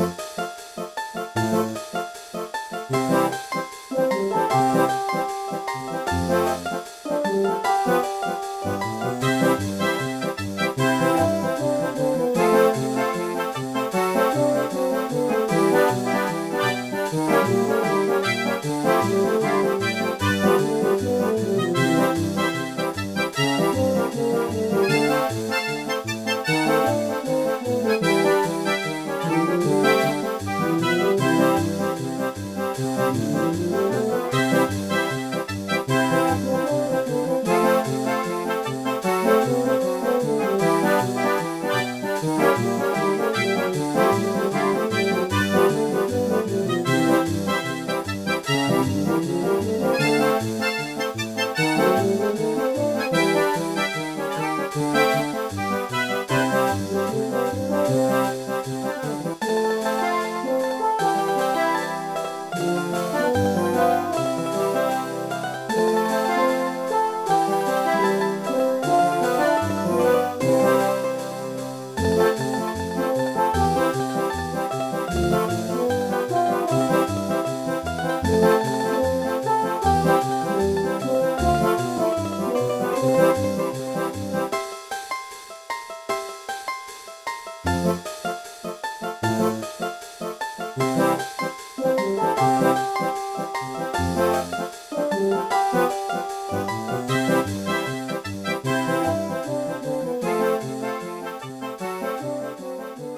you Música